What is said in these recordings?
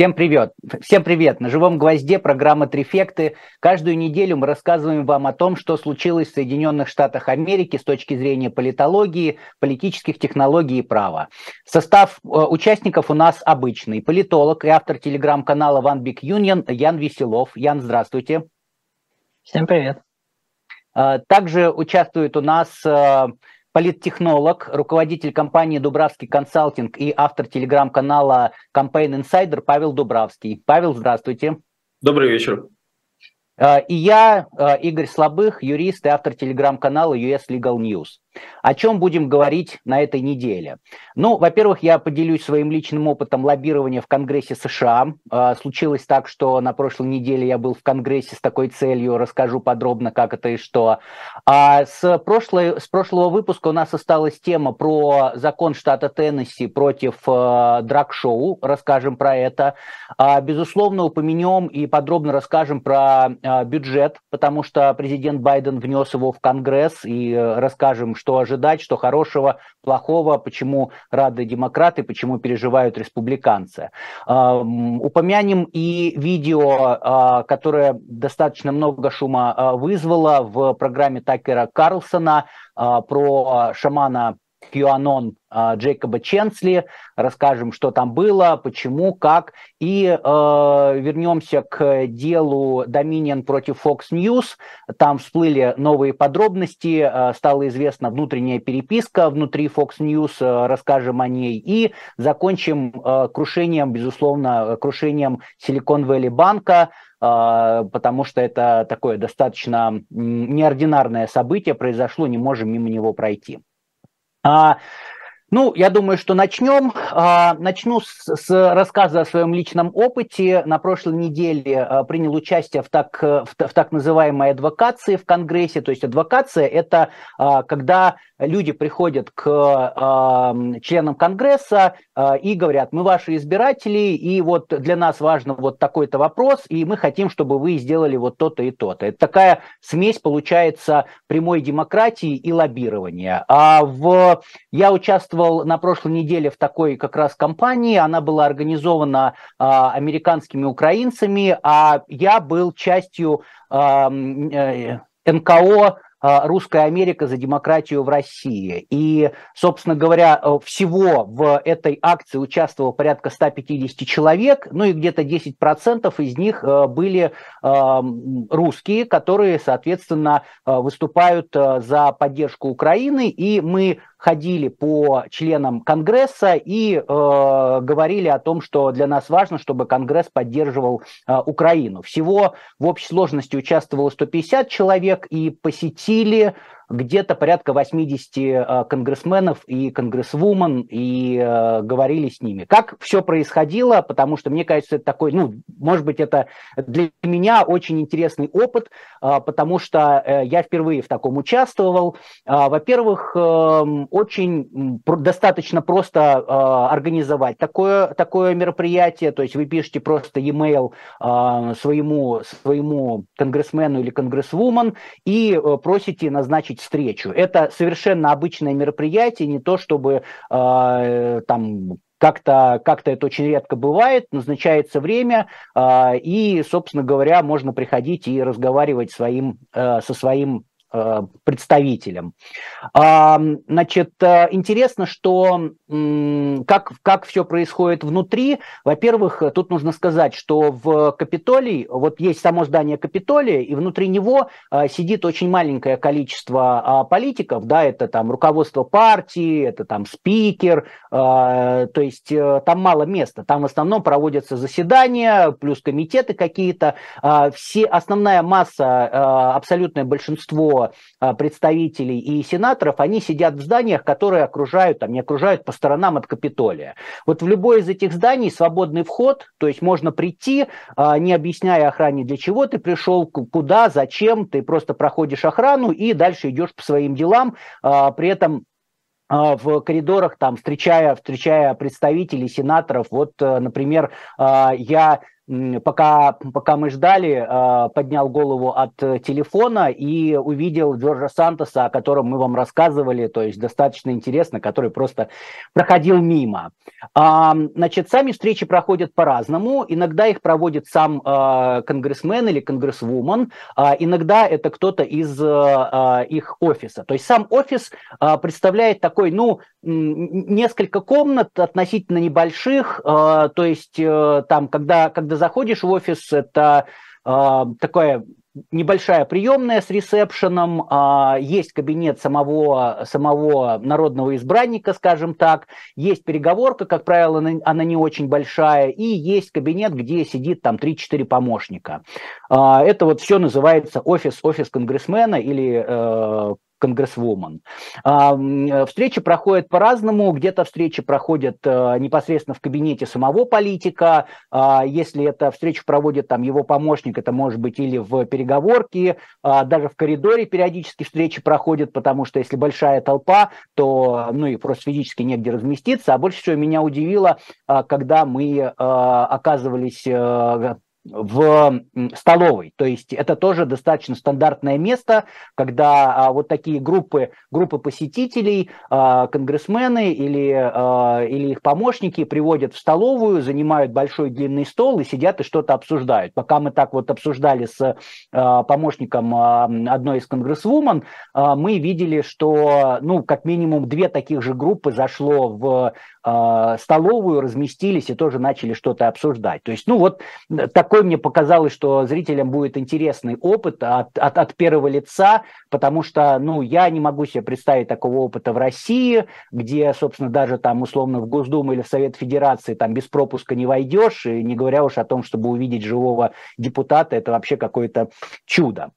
Всем привет. Всем привет. На живом гвозде программа «Трефекты». Каждую неделю мы рассказываем вам о том, что случилось в Соединенных Штатах Америки с точки зрения политологии, политических технологий и права. Состав э, участников у нас обычный. Политолог и автор телеграм-канала One Big Union Ян Веселов. Ян, здравствуйте. Всем привет. Э, также участвует у нас э, политтехнолог, руководитель компании Дубравский консалтинг и автор телеграм-канала Campaign Insider Павел Дубравский. Павел, здравствуйте. Добрый вечер. А, и я, а, Игорь Слабых, юрист и автор телеграм-канала US Legal News. О чем будем говорить на этой неделе? Ну, во-первых, я поделюсь своим личным опытом лоббирования в Конгрессе США. А, случилось так, что на прошлой неделе я был в Конгрессе с такой целью, расскажу подробно, как это и что. А с, прошлой, с прошлого выпуска у нас осталась тема про закон штата Теннесси против э, драг-шоу, расскажем про это. А, безусловно, упомянем и подробно расскажем про э, бюджет, потому что президент Байден внес его в Конгресс и э, расскажем, что ожидать, что хорошего, плохого, почему рады демократы, почему переживают республиканцы. Упомянем и видео, а, которое достаточно много шума а, вызвало в программе Такера Карлсона а, про шамана QAnon а, Джейкоба Ченсли, расскажем, что там было, почему, как, и э, вернемся к делу Dominion против Fox News. Там всплыли новые подробности, э, стала известна внутренняя переписка внутри Fox News, э, расскажем о ней, и закончим э, крушением, безусловно, крушением Silicon Valley банка, потому что это такое достаточно неординарное событие произошло, не можем мимо него пройти. А, ну, я думаю, что начнем. А, начну с, с рассказа о своем личном опыте. На прошлой неделе а, принял участие в так, в, в так называемой адвокации в Конгрессе. То есть адвокация – это а, когда люди приходят к членам Конгресса и говорят, мы ваши избиратели, и вот для нас важно вот такой-то вопрос, и мы хотим, чтобы вы сделали вот то-то и то-то. Это такая смесь получается прямой демократии и лоббирования. А в... Я участвовал на прошлой неделе в такой как раз кампании, она была организована э, американскими украинцами, а я был частью э, НКО а, русская Америка за демократию в России. И, собственно говоря, э, всего в этой акции участвовало порядка 150 человек, ну и где-то 10% из них э, были русские, которые, соответственно, выступают за поддержку Украины, и мы ходили по членам Конгресса и э, говорили о том, что для нас важно, чтобы Конгресс поддерживал э, Украину. Всего в общей сложности участвовало 150 человек и посетили где-то порядка 80 э, конгрессменов и конгрессвумен, и э, говорили с ними. Как все происходило, потому что мне кажется, это такой, ну, может быть, это для меня очень интересный опыт, э, потому что я впервые в таком участвовал. Во-первых, э, очень достаточно просто организовать такое, такое мероприятие, то есть вы пишете просто e-mail своему, своему конгрессмену или конгрессвумен и просите назначить назначить встречу. Это совершенно обычное мероприятие, не то чтобы э, там как-то как это очень редко бывает, назначается время, э, и, собственно говоря, можно приходить и разговаривать своим, э, со своим представителям. Значит, э, интересно, что как, как все происходит внутри. Во-первых, тут нужно сказать, что в Капитолии, вот есть само здание Капитолия, и внутри него э, сидит очень маленькое количество а, политиков, да, это там руководство партии, это там спикер, то есть там мало места, там в основном проводятся заседания, плюс комитеты какие-то, а, все, основная масса, абсолютное большинство а, представителей и сенаторов, они сидят в зданиях, которые окружают, там, не окружают по сторонам от Капитолия. Вот в любое из этих зданий свободный вход, то есть можно прийти, а, не объясняя охране, для чего ты пришел, куда, зачем, ты просто проходишь охрану и дальше идешь по своим делам, а, при этом в коридорах, там, встречая, встречая представителей, сенаторов. Вот, э, например, я пока, пока мы ждали, э, поднял голову от телефона и увидел Джорджа Сантоса, о котором мы вам рассказывали, то есть достаточно интересно, который просто проходил мимо. Значит, сами встречи проходят по-разному. Иногда их проводит сам конгрессмен или конгрессвумен, иногда это кто-то из их офиса. То есть сам офис представляет такой, ну, несколько комнат относительно небольших, э, то есть э, там, когда, когда заходишь в офис, это э, такое небольшая приемная с ресепшеном, есть кабинет самого, самого народного избранника, скажем так, есть переговорка, как правило, она не очень большая, и есть кабинет, где сидит там 3-4 помощника. Это вот все называется офис, офис конгрессмена или конгрессвумен. Встречи проходят по-разному. Где-то встречи проходят э, непосредственно в кабинете самого политика. А, если это встречу проводит там его помощник, это может быть или в переговорке, а, даже в коридоре периодически встречи проходят, потому что если большая толпа, то ну и просто физически негде разместиться. А больше всего меня удивило, а, когда мы оказывались э, в столовой. То есть это тоже достаточно стандартное место, когда а, вот такие группы, группы посетителей, а, конгрессмены или, а, или их помощники приводят в столовую, занимают большой длинный стол и сидят и что-то обсуждают. Пока мы так вот обсуждали с а, помощником а, одной из конгрессвумен, а, мы видели, что ну, как минимум две таких же группы зашло в а, столовую, разместились и тоже начали что-то обсуждать. То есть, ну вот так такой мне показалось, что зрителям будет интересный опыт от, от, от первого лица, потому что, ну, я не могу себе представить такого опыта в России, где, собственно, даже там условно в Госдуму или в Совет Федерации там без пропуска не войдешь, и не говоря уж о том, чтобы увидеть живого депутата, это вообще какое-то чудо.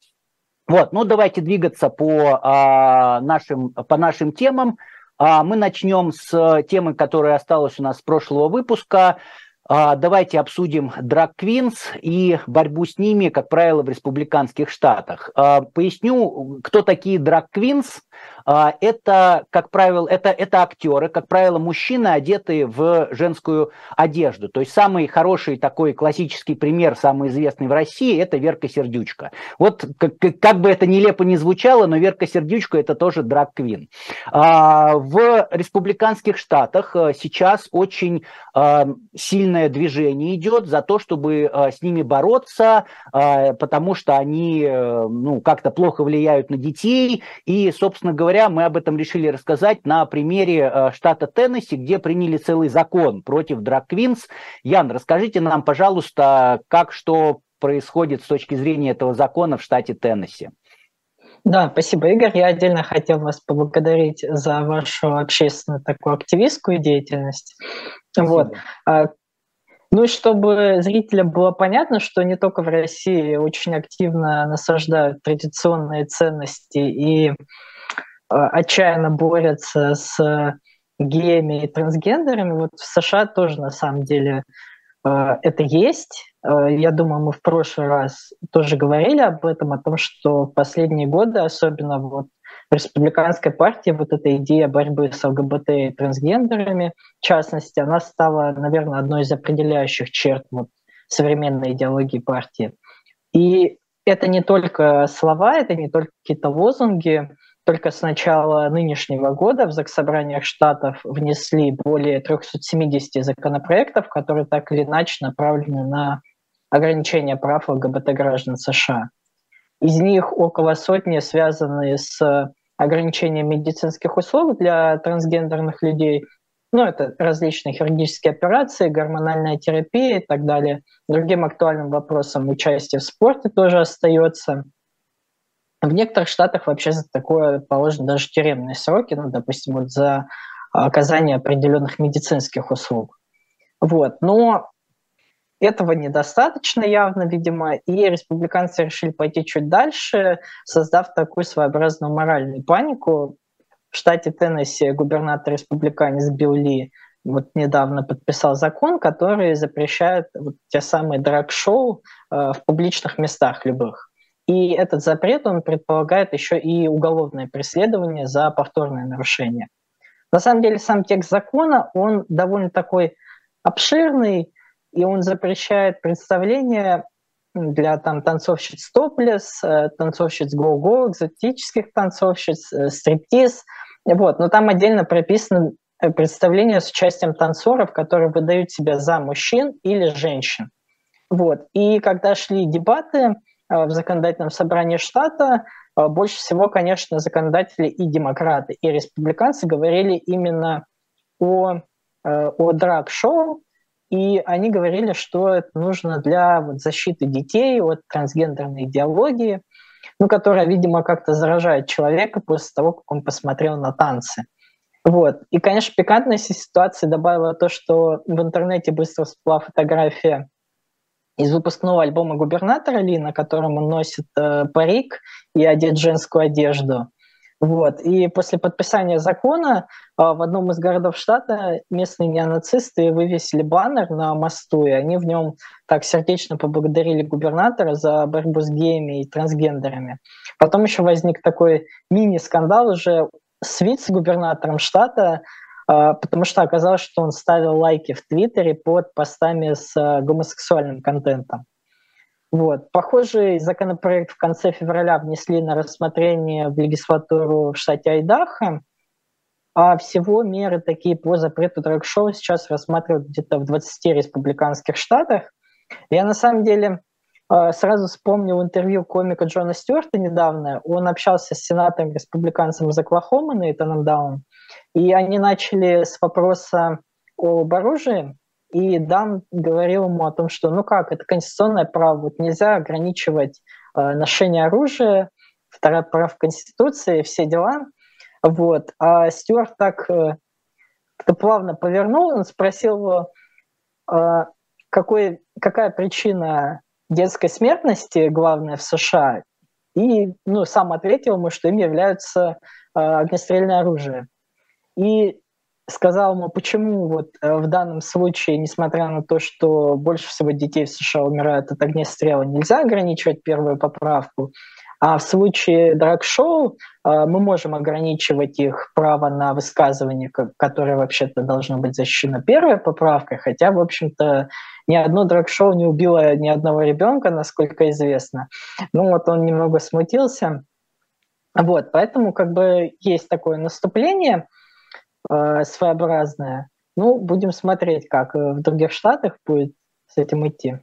Вот, ну давайте двигаться по, а, нашим, по нашим темам. А, мы начнем с темы, которая осталась у нас с прошлого выпуска. А, давайте обсудим драг-квинс и борьбу с ними, как правило, в республиканских штатах. А, поясню, кто такие драг-квинс. А, это, как правило, это, это актеры, как правило, мужчины, одетые в женскую одежду. То есть самый хороший такой классический пример, самый известный в России, это Верка Сердючка. Вот как, как бы это нелепо не звучало, но Верка Сердючка это тоже драг-квин. А, в республиканских штатах э, сейчас очень э, сильное движение идет за то, чтобы э, с ними бороться, потому что они ну, как-то плохо влияют на детей и, собственно говоря, говоря, мы об этом решили рассказать на примере э, штата Теннесси, где приняли целый закон против драг-квинс. Ян, расскажите нам, пожалуйста, как что происходит с точки зрения этого закона в штате Теннесси. Да, спасибо, Игорь. Я отдельно хотел вас поблагодарить за вашу общественную такую активистскую деятельность. Спасибо. Вот. А, ну и чтобы зрителям было понятно, что не только в России очень активно насаждают традиционные ценности и отчаянно борются с геями и трансгендерами. Вот в США тоже на самом деле э, это есть. Э, я думаю, мы в прошлый раз тоже говорили об этом, о том, что в последние годы, особенно вот в республиканской партии, вот эта идея борьбы с ЛГБТ и трансгендерами, в частности, она стала, наверное, одной из определяющих черт вот, современной идеологии партии. И это не только слова, это не только какие-то лозунги, только с начала нынешнего года в Заксобраниях Штатов внесли более 370 законопроектов, которые так или иначе направлены на ограничение прав ЛГБТ-граждан США. Из них около сотни связаны с ограничением медицинских услуг для трансгендерных людей. Ну, это различные хирургические операции, гормональная терапия и так далее. Другим актуальным вопросом участие в спорте тоже остается – в некоторых штатах вообще за такое положены даже тюремные сроки, ну, допустим, вот за оказание определенных медицинских услуг. Вот. Но этого недостаточно явно, видимо, и республиканцы решили пойти чуть дальше, создав такую своеобразную моральную панику. В штате Теннесси губернатор республиканец Билл Ли вот недавно подписал закон, который запрещает вот те самые драг-шоу э, в публичных местах любых. И этот запрет, он предполагает еще и уголовное преследование за повторное нарушение. На самом деле сам текст закона, он довольно такой обширный, и он запрещает представления для там танцовщиц топлес, э, танцовщиц го-го, экзотических танцовщиц, э, стриптиз. Вот. Но там отдельно прописано э, представление с участием танцоров, которые выдают себя за мужчин или женщин. Вот. И когда шли дебаты в законодательном собрании штата, больше всего, конечно, законодатели и демократы, и республиканцы говорили именно о, о драг-шоу, и они говорили, что это нужно для вот, защиты детей от трансгендерной идеологии, ну, которая, видимо, как-то заражает человека после того, как он посмотрел на танцы. Вот. И, конечно, пикантность ситуации добавила то, что в интернете быстро всплыла фотография из выпускного альбома губернатора Ли, на котором он носит э, парик и одет женскую одежду. Вот. И после подписания закона а, в одном из городов штата местные неонацисты вывесили баннер на мосту, и они в нем так сердечно поблагодарили губернатора за борьбу с геями и трансгендерами. Потом еще возник такой мини-скандал уже с вице-губернатором штата, потому что оказалось, что он ставил лайки в Твиттере под постами с а, гомосексуальным контентом. Вот. Похожий законопроект в конце февраля внесли на рассмотрение в легислатуру в штате Айдахо, а всего меры такие по запрету трек-шоу сейчас рассматривают где-то в 20 республиканских штатах. Я на самом деле э, сразу вспомнил интервью комика Джона Стюарта недавно. Он общался с сенатором-республиканцем из Оклахомы Нейтаном Даун, и они начали с вопроса об оружии, и Дан говорил ему о том, что ну как, это конституционное право, вот нельзя ограничивать э, ношение оружия, вторая прав Конституции, все дела. Вот. А Стюарт так э, плавно повернул, он спросил его, э, какой, какая причина детской смертности главная в США, и ну, сам ответил ему, что им являются э, огнестрельное оружие. И сказал ему, почему вот э, в данном случае, несмотря на то, что больше всего детей в США умирают от огнестрела, нельзя ограничивать первую поправку, а в случае драг-шоу э, мы можем ограничивать их право на высказывание, которое вообще-то должно быть защищено первой поправкой, хотя, в общем-то, ни одно драг-шоу не убило ни одного ребенка, насколько известно. Ну вот он немного смутился. Вот, поэтому как бы есть такое наступление – э, своеобразная. Ну, будем смотреть, как э, в других штатах будет с этим идти.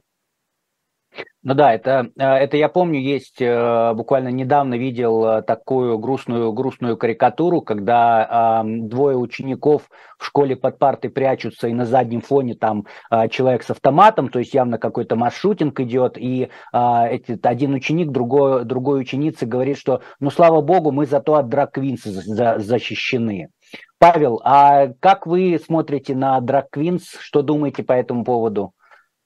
Ну да, это, э, это я помню, есть, буквально недавно видел такую грустную, грустную карикатуру, когда э, двое учеников в школе под партой прячутся, и на заднем фоне там э, человек с автоматом, то есть явно какой-то маршрутинг идет, и э, эти, один ученик другой, другой ученице говорит, что ну слава богу, мы зато от драквинса за, защищены. Павел, а как вы смотрите на Drag Queens? Что думаете по этому поводу?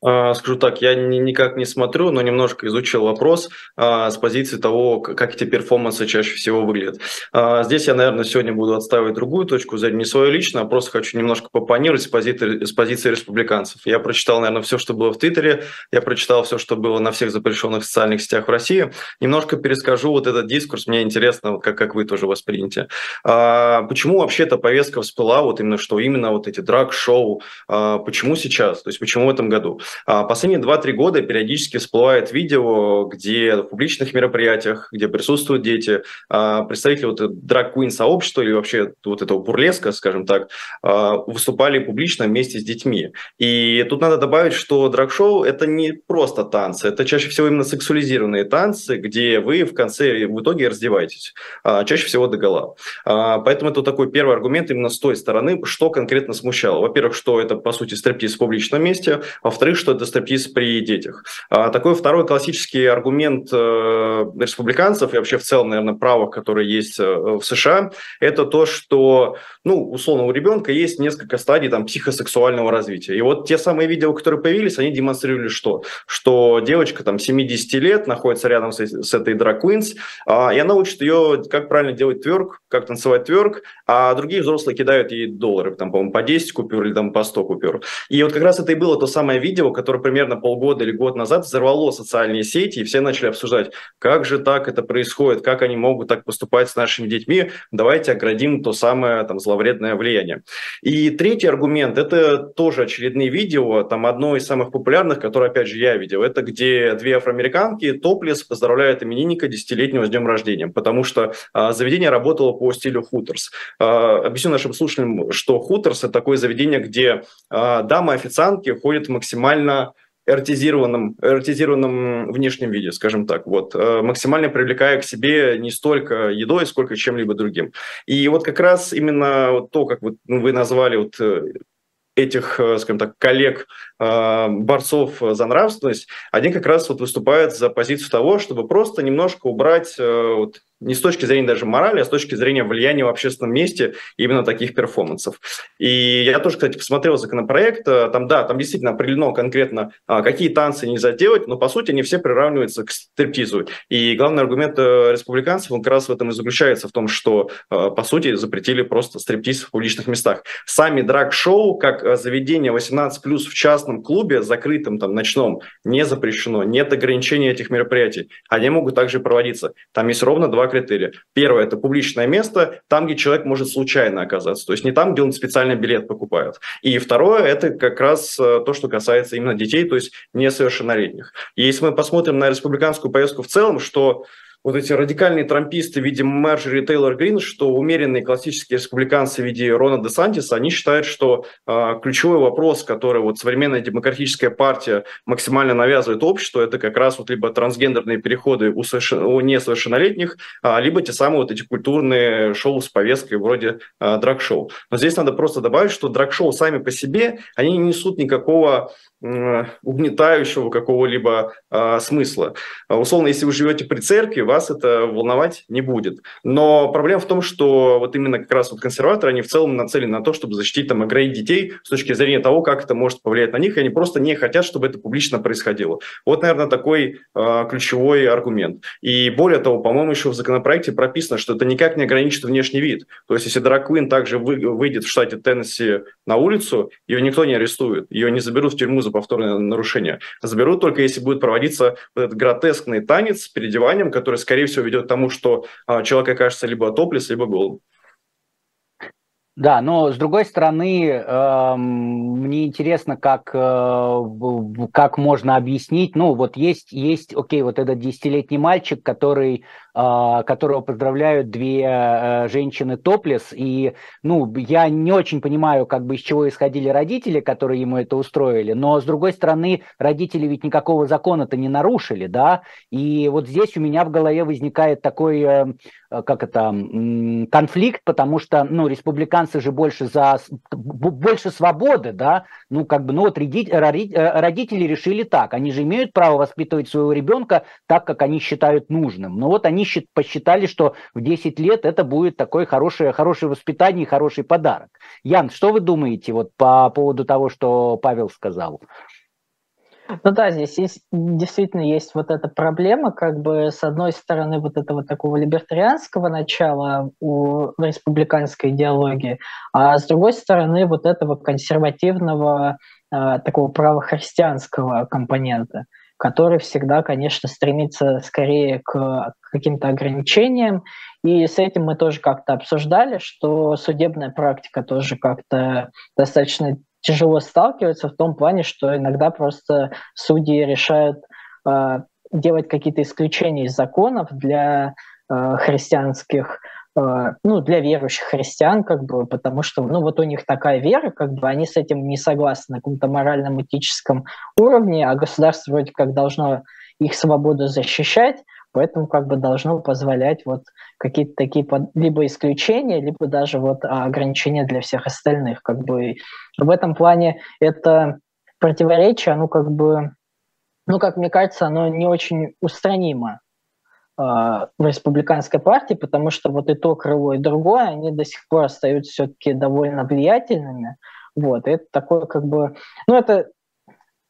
А, скажу так, я никак не смотрю, но немножко изучил вопрос а, с позиции того, как эти перформансы чаще всего выглядят. А, здесь я, наверное, сегодня буду отстаивать другую точку зрения, не свою личную, а просто хочу немножко попонировать с позиции, с позиции республиканцев. Я прочитал, наверное, все, что было в Твиттере, я прочитал все, что было на всех запрещенных социальных сетях в России. Немножко перескажу вот этот дискурс, мне интересно, вот как, как вы тоже восприняте. Почему вообще эта повестка всплыла, вот именно что именно вот эти драг-шоу, почему сейчас, то есть почему в этом году? А, последние 2-3 года периодически всплывает видео, где в публичных мероприятиях, где присутствуют дети, а, представители вот драг-куин сообщества или вообще вот этого бурлеска, скажем так, а, выступали публично вместе с детьми. И тут надо добавить, что драг-шоу – это не просто танцы, это чаще всего именно сексуализированные танцы, где вы в конце в итоге раздеваетесь, чаще всего до гола. Поэтому это такой первый аргумент именно с той стороны, что конкретно смущало. Во-первых, что это, по сути, стриптиз в публичном месте, во-вторых, что это стриптиз при детях. А, такой второй классический аргумент э, республиканцев и вообще в целом, наверное, правых, которые есть э, в США, это то, что, ну, условно, у ребенка есть несколько стадий там психосексуального развития. И вот те самые видео, которые появились, они демонстрировали что? Что девочка там 70 лет находится рядом с, с этой Queens, а, и она учит ее, как правильно делать тверк, как танцевать тверк, а другие взрослые кидают ей доллары, там, по-моему, по 10 купюр или там по 100 купюр. И вот как раз это и было то самое видео, видео, которое примерно полгода или год назад взорвало социальные сети, и все начали обсуждать, как же так это происходит, как они могут так поступать с нашими детьми, давайте оградим то самое там зловредное влияние. И третий аргумент – это тоже очередные видео, там одно из самых популярных, которое, опять же, я видел, это где две афроамериканки топлес поздравляют именинника десятилетнего с днем рождения, потому что а, заведение работало по стилю Хуторс. А, объясню нашим слушателям, что Хуторс – это такое заведение, где а, дамы-официантки ходят максимально эротизированном, эротизированном внешнем виде, скажем так, вот, э, максимально привлекая к себе не столько едой, сколько чем-либо другим. И вот как раз именно то, как вот вы назвали вот э, этих, э, скажем так, коллег, борцов за нравственность, они как раз вот выступают за позицию того, чтобы просто немножко убрать вот не с точки зрения даже морали, а с точки зрения влияния в общественном месте именно таких перформансов. И я тоже, кстати, посмотрел законопроект, э, там, да, там действительно определено конкретно, а, какие танцы нельзя делать, но, по сути, они все приравниваются к стриптизу. И главный аргумент э, республиканцев, он как раз в этом и заключается, в том, что, э, по сути, запретили просто стриптиз в публичных местах. Сами драг-шоу, как заведение 18+, в частном клубе, закрытом, там, ночном, не запрещено, нет ограничений этих мероприятий. Они могут также проводиться. Там есть ровно два критерия. Первое – это публичное место, там, где человек может случайно оказаться, то есть не там, где он специально билет покупает. И второе – это как раз э, то, что касается именно детей, то есть несовершеннолетних. И если мы посмотрим на республиканскую повестку в целом, что вот эти радикальные трамписты в виде Марджери Тейлор Грин, что умеренные классические республиканцы в виде Рона де Сантиса, они считают, что э, ключевой вопрос, который вот современная демократическая партия максимально навязывает обществу, это как раз вот либо трансгендерные переходы у, совершен... у несовершеннолетних, а, либо те самые вот эти культурные шоу с повесткой вроде э, драг-шоу. Но здесь надо просто добавить, что драг-шоу сами по себе, они не несут никакого угнетающего какого-либо а, смысла. А, условно, если вы живете при церкви, вас это волновать не будет. Но проблема в том, что вот именно как раз вот консерваторы, они в целом нацелены на то, чтобы защитить там оградить детей с точки зрения того, как это может повлиять на них, и они просто не хотят, чтобы это публично происходило. Вот, наверное, такой а, ключевой аргумент. И более того, по-моему, еще в законопроекте прописано, что это никак не ограничит внешний вид. То есть, если Драк также вы, выйдет в штате Теннесси на улицу, ее никто не арестует, ее не заберут в тюрьму за повторное нарушение. Заберут только если будет проводиться вот этот гротескный танец с переодеванием, который, скорее всего, ведет к тому, что а, человек окажется либо топлес, либо голым. Да, но с другой стороны, э, мне интересно, как, э, как можно объяснить. Ну, вот есть, есть, окей, вот этот десятилетний мальчик, который а, которого поздравляют две э, женщины топлес. И, ну, я не очень понимаю, как бы из чего исходили родители, которые ему это устроили. Но, с другой стороны, родители ведь никакого закона-то не нарушили, да. И вот здесь у меня в голове возникает такой, э, как это, конфликт, потому что, ну, республиканцы же больше за, больше свободы, да. Ну, как бы, ну, вот э, родители решили так. Они же имеют право воспитывать своего ребенка так, как они считают нужным. Но вот они посчитали, что в 10 лет это будет такое хорошее, хорошее воспитание и хороший подарок. Ян, что вы думаете вот по поводу того, что Павел сказал? Ну да, здесь есть, действительно есть вот эта проблема, как бы с одной стороны вот этого такого либертарианского начала у республиканской идеологии, а с другой стороны вот этого консервативного э, такого правохристианского компонента который всегда, конечно, стремится скорее к каким-то ограничениям. И с этим мы тоже как-то обсуждали, что судебная практика тоже как-то достаточно тяжело сталкивается в том плане, что иногда просто судьи решают э, делать какие-то исключения из законов для э, христианских Э, ну, для верующих христиан, как бы, потому что, ну, вот у них такая вера, как бы, они с этим не согласны на каком-то моральном, этическом уровне, а государство вроде как должно их свободу защищать, поэтому как бы должно позволять вот какие-то такие под... либо исключения, либо даже вот ограничения для всех остальных, как бы. В этом плане это противоречие, оно как бы, ну, как мне кажется, оно не очень устранимо в республиканской партии, потому что вот и то крыло, и другое, они до сих пор остаются все-таки довольно влиятельными. Вот, это такое как бы... Ну, это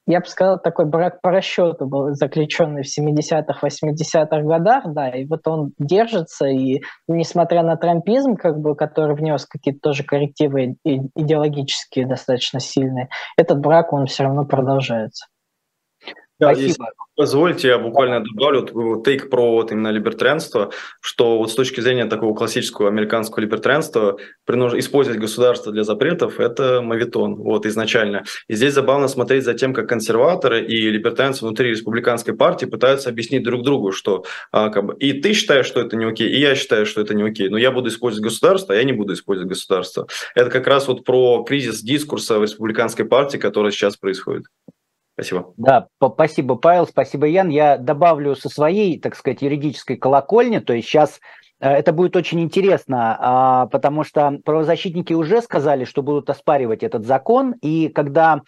я бы сказал, такой брак по расчету был заключенный в 70-х, 80-х годах, да, и вот он держится, и несмотря на трампизм, как бы, который внес какие-то тоже коррективы идеологические достаточно сильные, этот брак, он все равно продолжается. Да. Если позвольте, я буквально добавлю тейк про вот именно либертарианство, что вот с точки зрения такого классического американского либертарианства использовать государство для запретов – это мавитон, вот изначально. И здесь забавно смотреть за тем, как консерваторы и либертарианцы внутри республиканской партии пытаются объяснить друг другу, что а, как бы, и ты считаешь, что это не окей, и я считаю, что это не окей, но я буду использовать государство, а я не буду использовать государство. Это как раз вот про кризис дискурса в республиканской партии, который сейчас происходит. Спасибо. Да, спасибо, Павел, спасибо, Ян. Я добавлю со своей, так сказать, юридической колокольни, то есть сейчас э, это будет очень интересно, а, потому что правозащитники уже сказали, что будут оспаривать этот закон, и когда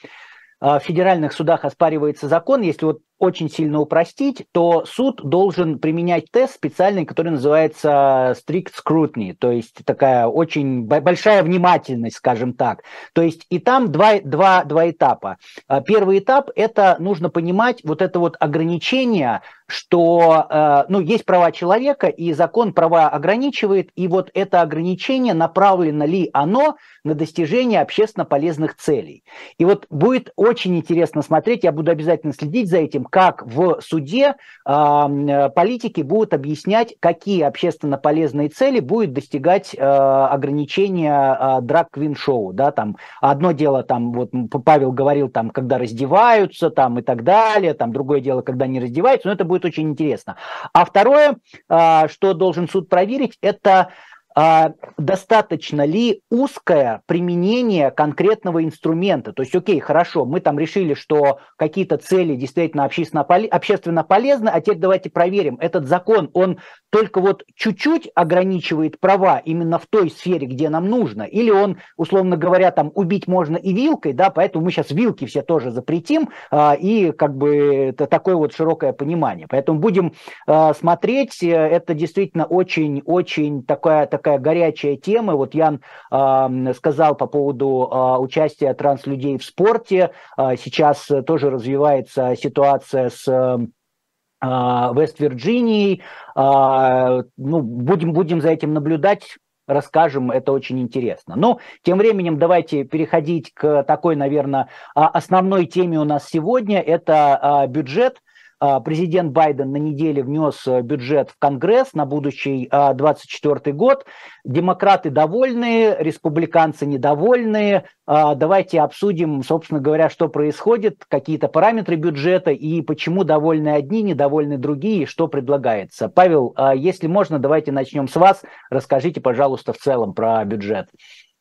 э, в федеральных судах оспаривается закон, если вот очень сильно упростить, то суд должен применять тест специальный, который называется strict scrutiny, то есть такая очень большая внимательность, скажем так. То есть и там два, два, два этапа. А, первый этап – это нужно понимать вот это вот ограничение, что э, ну, есть права человека, и закон права ограничивает, и вот это ограничение, направлено ли оно на достижение общественно полезных целей. И вот будет очень интересно смотреть, я буду обязательно следить за этим, как в суде э, политики будут объяснять, какие общественно полезные цели будет достигать э, ограничения э, драг-квин-шоу. Да, там одно дело, там, вот Павел говорил, там, когда раздеваются там, и так далее, там, другое дело, когда не раздеваются, но это будет очень интересно. А второе, э, что должен суд проверить, это а, достаточно ли узкое применение конкретного инструмента. То есть, окей, хорошо, мы там решили, что какие-то цели действительно общественно, общественно полезны, а теперь давайте проверим, этот закон, он только вот чуть-чуть ограничивает права именно в той сфере, где нам нужно, или он, условно говоря, там убить можно и вилкой, да, поэтому мы сейчас вилки все тоже запретим, а, и как бы это такое вот широкое понимание. Поэтому будем а, смотреть, э, это действительно очень-очень такая, такая такая горячая тема. Вот Ян э, сказал по поводу э, участия транслюдей в спорте. Э, сейчас тоже развивается ситуация с Вест-Вирджинией. Ну, будем, будем за этим наблюдать расскажем, это очень интересно. Но тем временем давайте переходить к такой, наверное, основной теме у нас сегодня. Это бюджет а, президент Байден на неделе внес э, бюджет в Конгресс на будущий 2024 а, год. Демократы довольны, республиканцы недовольны. А, давайте обсудим, собственно говоря, что происходит, какие-то параметры бюджета и почему довольны одни, недовольны другие, что предлагается. Павел, если можно, давайте начнем с вас. Расскажите, пожалуйста, в целом про бюджет.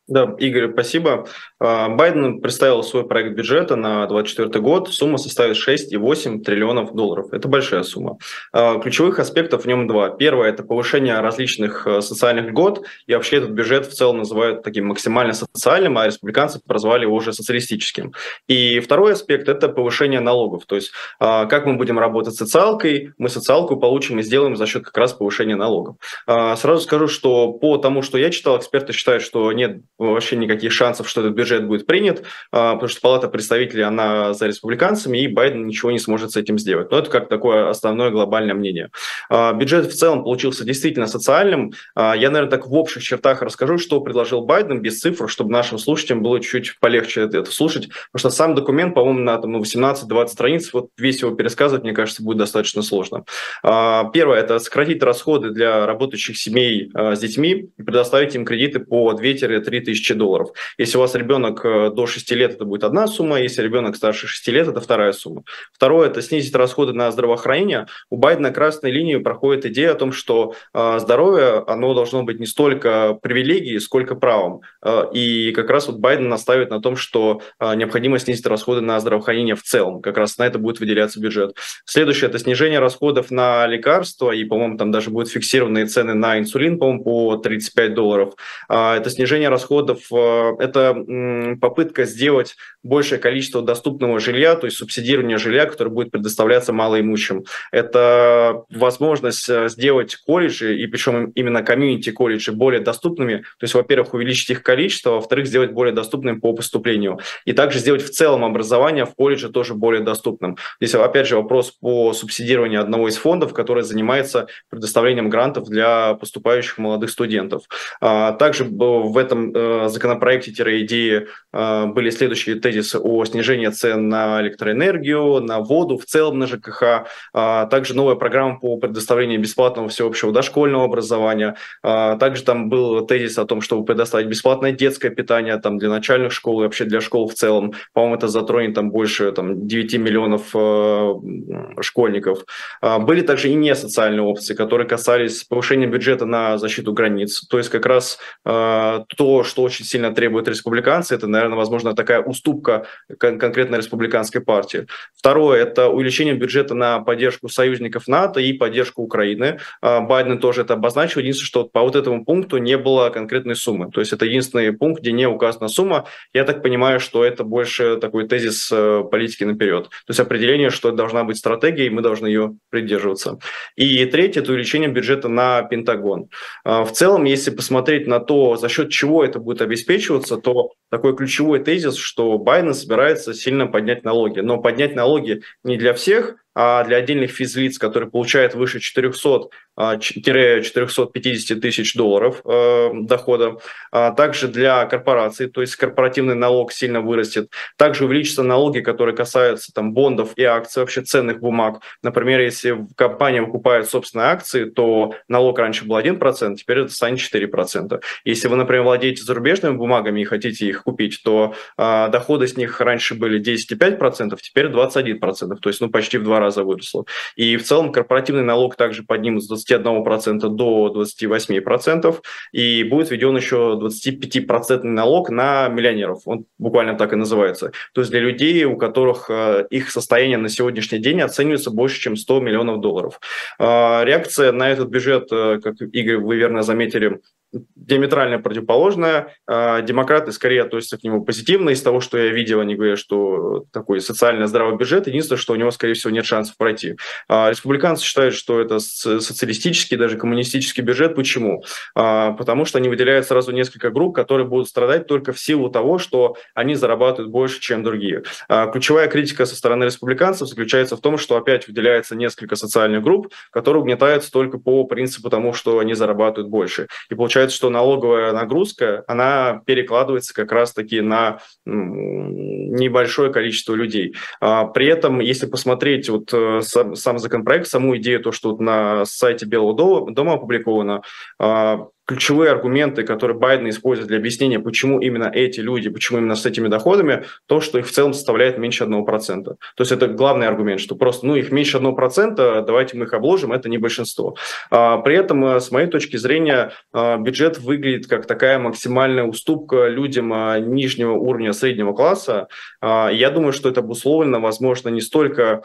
Да, Игорь, спасибо. А, Байден представил свой проект бюджета на 2024 год. Сумма составит 6,8 триллионов долларов. Это большая сумма. А, ключевых аспектов в нем два. Первое – это повышение различных э, социальных льгот. И вообще этот бюджет в целом называют таким максимально социальным, а республиканцы прозвали его уже социалистическим. И второй аспект – это повышение налогов. То есть а, как мы будем работать с социалкой, мы социалку получим и сделаем за счет как раз повышения налогов. Сразу скажу, что по тому, что я читал, эксперты считают, что нет вообще никаких шансов, что этот бюджет будет принят, а, потому что Палата представителей, она за республиканцами, и Байден ничего не сможет с этим сделать. Но это как такое основное глобальное мнение. А, бюджет в целом получился действительно социальным. А, я, наверное, так в общих чертах расскажу, что предложил Байден без цифр, чтобы нашим слушателям было чуть полегче это, слушать, потому что сам документ, по-моему, на там, 18-20 страниц, вот весь его пересказывать, мне кажется, будет достаточно сложно. Первое – это сократить расходы для работающих семей с детьми и предоставить им кредиты по 2-3 тысячи долларов. Если у вас ребенок э, до 6 лет, это будет одна сумма, если ребенок старше 6 лет, это вторая сумма. Второе – это снизить расходы на здравоохранение. У Байдена красной линии проходит идея о том, что э, здоровье, оно должно быть не столько привилегией, сколько правом. Э, и как раз вот Байден наставит на том, что необходимо снизить расходы на здравоохранение в целом. Как раз на это будет выделяться бюджет. Следующее – это снижение расходов на лекарства, и, по-моему, там даже будут фиксированные цены на инсулин, по-моему, по 35 долларов. Это снижение расходов расходов э, – это попытка сделать большее количество доступного жилья, то есть субсидирование жилья, которое будет предоставляться малоимущим. Это возможность э, сделать колледжи, и причем именно комьюнити-колледжи, более доступными. То есть, во-первых, увеличить их количество, во-вторых, сделать более доступным по поступлению. И также сделать в целом образование в колледже тоже более доступным. Здесь, опять же, вопрос по субсидированию одного из фондов, который занимается предоставлением грантов для поступающих молодых студентов. А, также в этом э, законопроекте-идеи э, были следующие тезисы о снижении цен на электроэнергию, на воду, в целом на ЖКХ, а, также новая программа по предоставлению бесплатного всеобщего дошкольного образования. А, также там был тезис о том, чтобы предоставить бесплатное детское питание там, для начальных школ и вообще для школ в целом. По-моему, это затронет там больше там, 9 миллионов э, школьников. Были также и не социальные опции, которые касались повышения бюджета на защиту границ. То есть как раз э, то, что очень сильно требуют республиканцы, это, наверное, возможно, такая уступка кон- конкретно республиканской партии. Второе – это увеличение бюджета на поддержку союзников НАТО и поддержку Украины. Э, Байден тоже это обозначил. Единственное, что по вот этому пункту не было конкретной суммы. То есть это единственный пункт, где не указана сумма. Я так понимаю, что это больше такой тезис э, политики наперед. То есть определение, что должна быть стратегия, и мы должны ее придерживаться. И третье – это увеличение бюджета на Пентагон. Э, в целом, если посмотреть на то, за счет чего это будет обеспечиваться, то такой ключевой тезис, что Байден собирается сильно поднять налоги. Но поднять налоги не для всех, а для отдельных физлиц, которые получают выше 400 450 тысяч долларов э, дохода. А также для корпораций, то есть корпоративный налог сильно вырастет. Также увеличатся налоги, которые касаются там, бондов и акций, вообще ценных бумаг. Например, если компания выкупает собственные акции, то налог раньше был 1%, теперь это станет 4%. Если вы, например, владеете зарубежными бумагами и хотите их купить, то э, доходы с них раньше были 10,5%, теперь 21%, то есть ну, почти в два раза выросло. И в целом корпоративный налог также поднимут 21% до 28%, и будет введен еще 25% налог на миллионеров. Он буквально так и называется. То есть для людей, у которых э, их состояние на сегодняшний день оценивается больше, чем 100 миллионов долларов. Э, реакция на этот бюджет, э, как Игорь, вы верно заметили, диаметрально противоположная. А, демократы скорее относятся к нему позитивно. Из того, что я видел, они говорят, что такой социально здравый бюджет. Единственное, что у него, скорее всего, нет шансов пройти. А, республиканцы считают, что это социалистический, даже коммунистический бюджет. Почему? А, потому что они выделяют сразу несколько групп, которые будут страдать только в силу того, что они зарабатывают больше, чем другие. Ключевая критика со стороны республиканцев заключается в том, что опять выделяется несколько социальных групп, которые угнетаются только по принципу тому, что они зарабатывают больше. И получается получается, что налоговая нагрузка, она перекладывается как раз-таки на небольшое количество людей. А, при этом, если посмотреть вот э, сам законопроект, саму идею, то, что на сайте Белого дома опубликовано, а, ключевые аргументы, которые Байден использует для объяснения, почему именно эти люди, почему именно с этими доходами, то, что их в целом составляет меньше 1%. То есть это главный аргумент, что просто, ну, их меньше 1%, давайте мы их обложим, это не большинство. А, при этом, э, с моей точки зрения, а, бюджет выглядит как такая максимальная уступка людям а, нижнего уровня среднего класса. Я думаю, что это обусловлено, возможно, не столько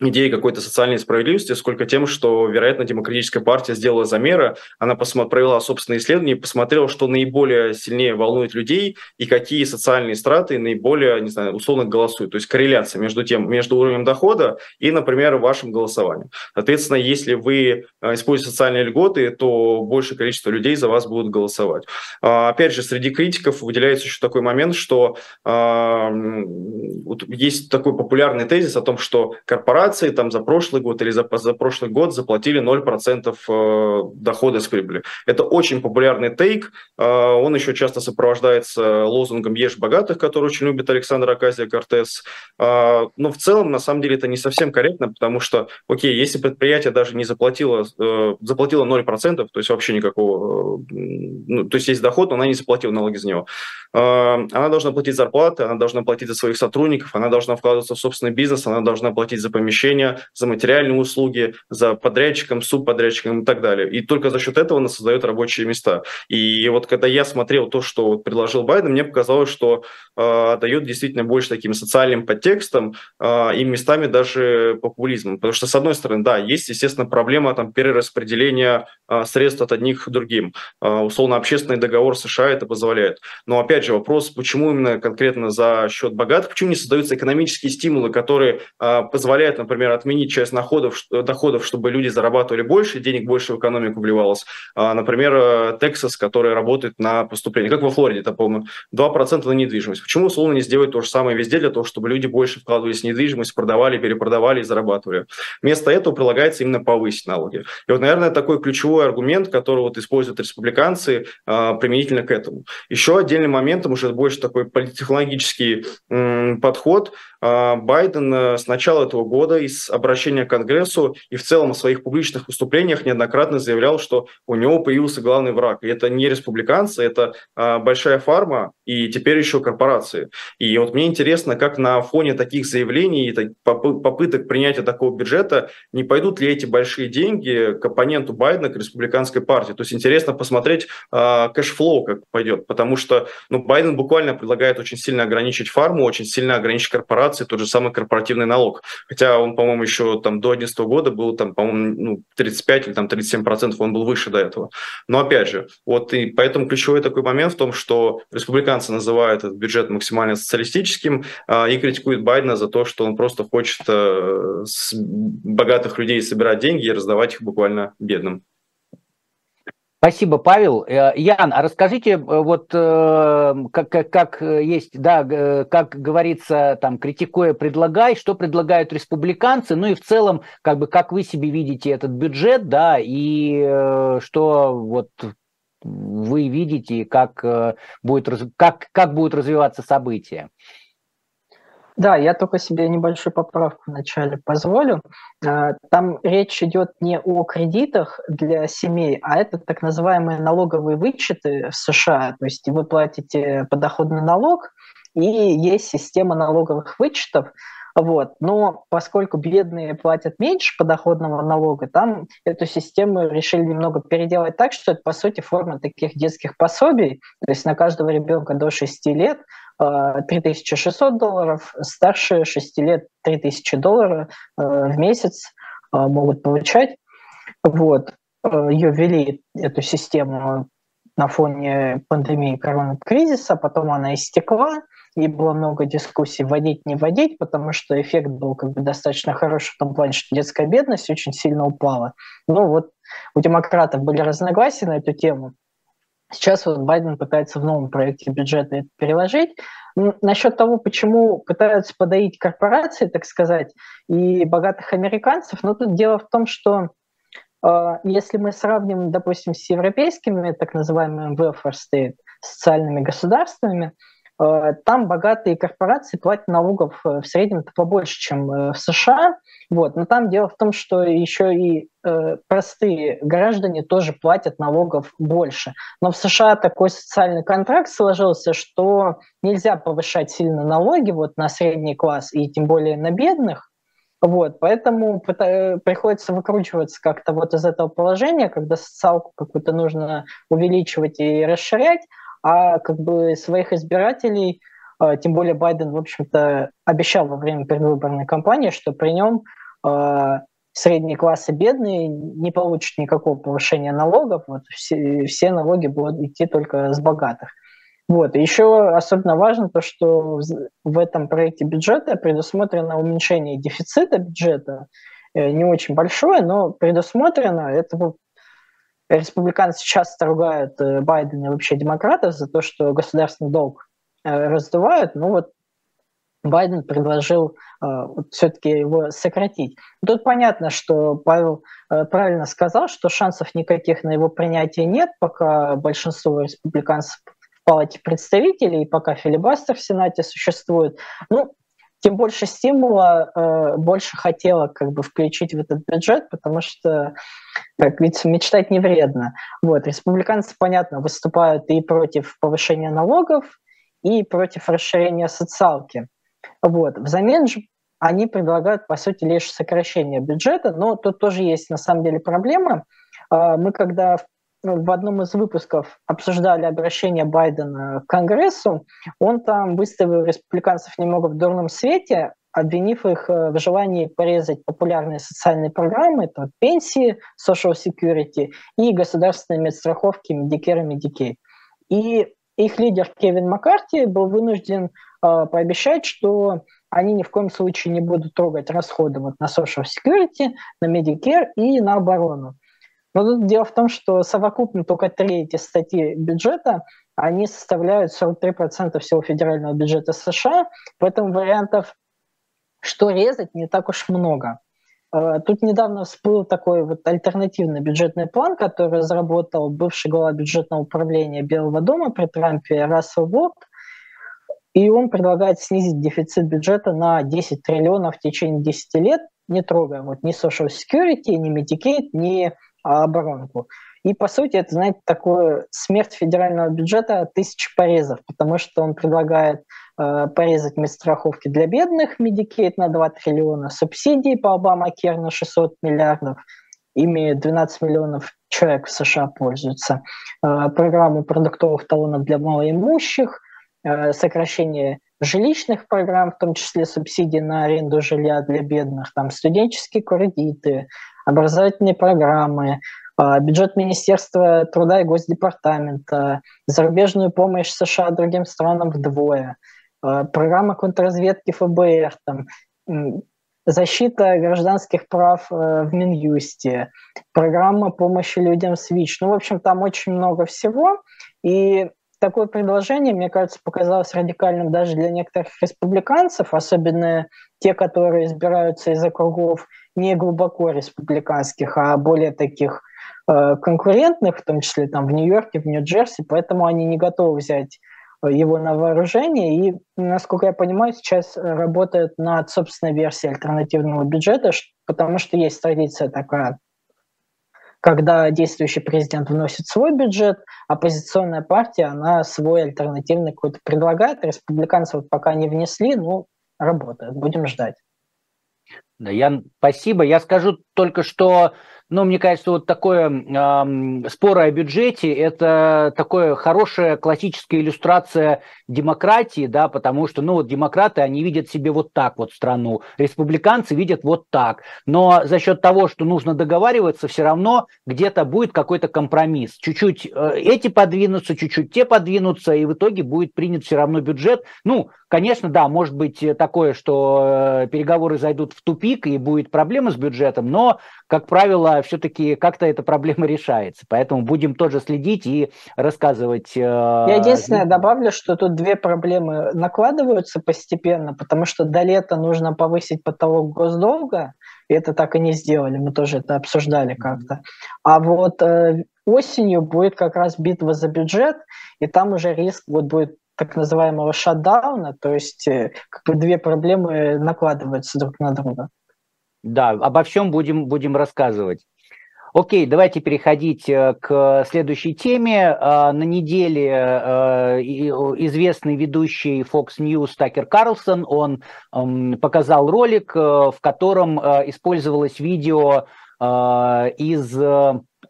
идеи какой-то социальной справедливости, сколько тем, что, вероятно, демократическая партия сделала замеры, она провела собственные исследования посмотрела, что наиболее сильнее волнует людей и какие социальные страты наиболее, не знаю, условно голосуют. То есть корреляция между тем, между уровнем дохода и, например, вашим голосованием. Соответственно, если вы э, используете социальные льготы, то большее количество людей за вас будут голосовать. А, опять же, среди критиков выделяется еще такой момент, что вот есть такой популярный тезис о том, что корпорации корпорации там за прошлый год или за, за прошлый год заплатили 0% э, дохода с прибыли. Это очень популярный тейк. Э, он еще часто сопровождается лозунгом «Ешь богатых», который очень любит Александр Аказия Кортес. Э, но в целом, на самом деле, это не совсем корректно, потому что, окей, если предприятие даже не заплатило, заплатило 0%, то есть вообще никакого, ну, то есть есть доход, но она не заплатила налоги за него, она должна платить зарплаты, она должна платить за своих сотрудников, она должна вкладываться в собственный бизнес, она должна платить за помещение, помещения, за материальные услуги, за подрядчиком, субподрядчиком и так далее. И только за счет этого она создает рабочие места. И вот когда я смотрел то, что предложил Байден, мне показалось, что э, дает действительно больше таким социальным подтекстом э, и местами даже популизмом. Потому что, с одной стороны, да, есть, естественно, проблема там, перераспределения э, средств от одних к другим. Э, условно, общественный договор США это позволяет. Но, опять же, вопрос, почему именно конкретно за счет богатых, почему не создаются экономические стимулы, которые э, позволяют, например, отменить часть находов, доходов, чтобы люди зарабатывали больше, денег больше в экономику вливалось. Э, например, э, Texas, который работает на поступление, как во Флориде, там, по-моему, 2% на недвижимость. Почему условно не сделать то же самое везде для того, чтобы люди больше вкладывались в недвижимость, продавали, перепродавали и зарабатывали? Вместо этого прилагается именно повысить налоги. И вот, наверное, такой ключевой аргумент, который вот используют республиканцы э, применительно к этому. Еще отдельным моментом, уже больше такой политтехнологический э, подход, э, Байден э, с начала этого года из обращения к Конгрессу и в целом в своих публичных выступлениях неоднократно заявлял, что у него появился главный враг. И это не республиканцы, это э, большая фарма и теперь еще корпорации. И вот мне интересно, как на фоне таких заявлений и попыток принятия такого бюджета не пойдут ли эти большие деньги к оппоненту Байдена, к республиканской партии. То есть интересно посмотреть э, cash flow, как пойдет, потому что ну, Байден буквально предлагает очень сильно ограничить фарму, очень сильно ограничить корпорации, тот же самый корпоративный налог. Хотя он, по-моему, еще там до 2011 года был там, по-моему, ну, 35 или там 37 процентов, он был выше до этого. Но опять же, вот и поэтому ключевой такой момент в том, что республиканцы называют этот бюджет максимально социалистическим э, и критикуют Байдена за то, что он просто хочет э, с богатых людей собирать деньги и раздавать их буквально бедным. Спасибо, Павел. Э, Ян, а расскажите, э, вот э, как, как, есть, да, как говорится, там, критикуя, предлагай, что предлагают республиканцы, ну и в целом, как бы, как вы себе видите этот бюджет, да, и что вот вы видите, как будет, как, как будут развиваться события. Да, я только себе небольшую поправку вначале позволю. А, там речь идет не о кредитах для семей, а это так называемые налоговые вычеты в США. То есть вы платите подоходный налог, и есть система налоговых вычетов, вот. Но поскольку бедные платят меньше подоходного налога, там эту систему решили немного переделать так, что это, по сути, форма таких детских пособий. То есть на каждого ребенка до 6 лет 3600 долларов, старше 6 лет 3000 долларов э, в месяц э, могут получать. Вот. Э, Ее ввели, эту систему, на фоне пандемии коронакризиса, потом она истекла, и было много дискуссий, вводить, не вводить, потому что эффект был как бы достаточно хороший в том плане, что детская бедность очень сильно упала. Ну вот у демократов были разногласия на эту тему, Сейчас вот Байден пытается в новом проекте бюджета это переложить. Насчет того, почему пытаются подоить корпорации, так сказать, и богатых американцев, ну тут дело в том, что э, если мы сравним, допустим, с европейскими так называемыми welfare state, социальными государствами, там богатые корпорации платят налогов э, в среднем побольше, чем э, в США. Вот. Но там дело в том, что еще и простые граждане тоже платят налогов больше. Но в США такой социальный контракт сложился, что нельзя повышать сильно налоги вот, на средний класс и тем более на бедных. Вот, поэтому приходится выкручиваться как-то вот из этого положения, когда социалку какую-то нужно увеличивать и расширять, а как бы своих избирателей, а, тем более Байден, в общем-то, обещал во время предвыборной кампании, что при нем а, средний класс и бедные не получат никакого повышения налогов, вот все, все налоги будут идти только с богатых. Вот. Еще особенно важно то, что в этом проекте бюджета предусмотрено уменьшение дефицита бюджета, э, не очень большое, но предусмотрено. Это республиканцы часто ругают э, Байдена и вообще демократов за то, что государственный долг э, раздувают, но вот Байден предложил э, все-таки его сократить. Тут понятно, что Павел правильно сказал, что шансов никаких на его принятие нет, пока большинство республиканцев в палате представителей, пока филибастер в Сенате существует. Ну, тем больше стимула, больше хотела как бы включить в этот бюджет, потому что, как говорится, мечтать не вредно. Вот, республиканцы, понятно, выступают и против повышения налогов, и против расширения социалки. Вот. Взамен же они предлагают, по сути, лишь сокращение бюджета, но тут тоже есть на самом деле проблема. А, мы когда ну, в одном из выпусков обсуждали обращение Байдена к Конгрессу, он там выставил республиканцев немного в дурном свете, обвинив их э, в желании порезать популярные социальные программы, это вот пенсии, social security и государственные медстраховки Medicare и Medicaid. И их лидер Кевин Маккарти был вынужден э, пообещать, что они ни в коем случае не будут трогать расходы вот на social security, на Medicare и на оборону. Но тут дело в том, что совокупно только три эти статьи бюджета, они составляют 43% всего федерального бюджета США, поэтому вариантов, что резать, не так уж много. Э, тут недавно всплыл такой вот альтернативный бюджетный план, который разработал бывший глава бюджетного управления Белого дома при Трампе Рассел Вуд, и он предлагает снизить дефицит бюджета на 10 триллионов в течение 10 лет, не трогая вот ни Social Security, ни Medicaid, ни а, оборонку. И, по сути, это, знаете, такое смерть федерального бюджета тысячи порезов, потому что он предлагает э, порезать медстраховки для бедных, Medicaid на 2 триллиона, субсидии по Обама-Кер на 600 миллиардов, ими 12 миллионов человек в США пользуются, э, программу продуктовых талонов для малоимущих, э, сокращение жилищных программ, в том числе субсидии на аренду жилья для бедных, там студенческие кредиты, образовательные программы, бюджет Министерства труда и Госдепартамента, зарубежную помощь США другим странам вдвое, а, программа контрразведки ФБР, там, защита гражданских прав э, в Минюсте, программа помощи людям с ВИЧ. Ну, в общем, там очень много всего. И такое предложение, мне кажется, показалось радикальным даже для некоторых республиканцев, особенно те, которые избираются из округов не глубоко республиканских, а более таких конкурентных, в том числе там в Нью-Йорке, в Нью-Джерси, поэтому они не готовы взять э, его на вооружение и, насколько я понимаю, сейчас работают над собственной версией альтернативного бюджета, потому что есть традиция такая, когда действующий президент вносит свой бюджет, оппозиционная партия, она свой альтернативный какой-то предлагает, республиканцы вот пока не внесли, ну, работают, будем ждать. Да, я, спасибо. Я скажу только, что ну, мне кажется, вот такое э, споры о бюджете – это такая хорошая классическая иллюстрация демократии, да, потому что, ну, вот демократы, они видят себе вот так вот страну, республиканцы видят вот так. Но за счет того, что нужно договариваться, все равно где-то будет какой-то компромисс. Чуть-чуть э, эти подвинутся, чуть-чуть те подвинутся, и в итоге будет принят все равно бюджет. Ну, конечно, да, может быть такое, что э, переговоры зайдут в тупик и будет проблема с бюджетом, но, как правило, все-таки как-то эта проблема решается. Поэтому будем тоже следить и рассказывать. Э, Я единственное добавлю, что тут две проблемы накладываются постепенно, потому что до лета нужно повысить потолок госдолга, и это так и не сделали, мы тоже это обсуждали как-то. А вот э, осенью будет как раз битва за бюджет, и там уже риск вот будет так называемого шатдауна, то есть э, как бы две проблемы накладываются друг на друга. Да, обо всем будем, будем рассказывать. Окей, давайте переходить э, к следующей теме. Э, на неделе известный ведущий Fox News Такер Карлсон, он эм, показал ролик, в котором использовалось видео из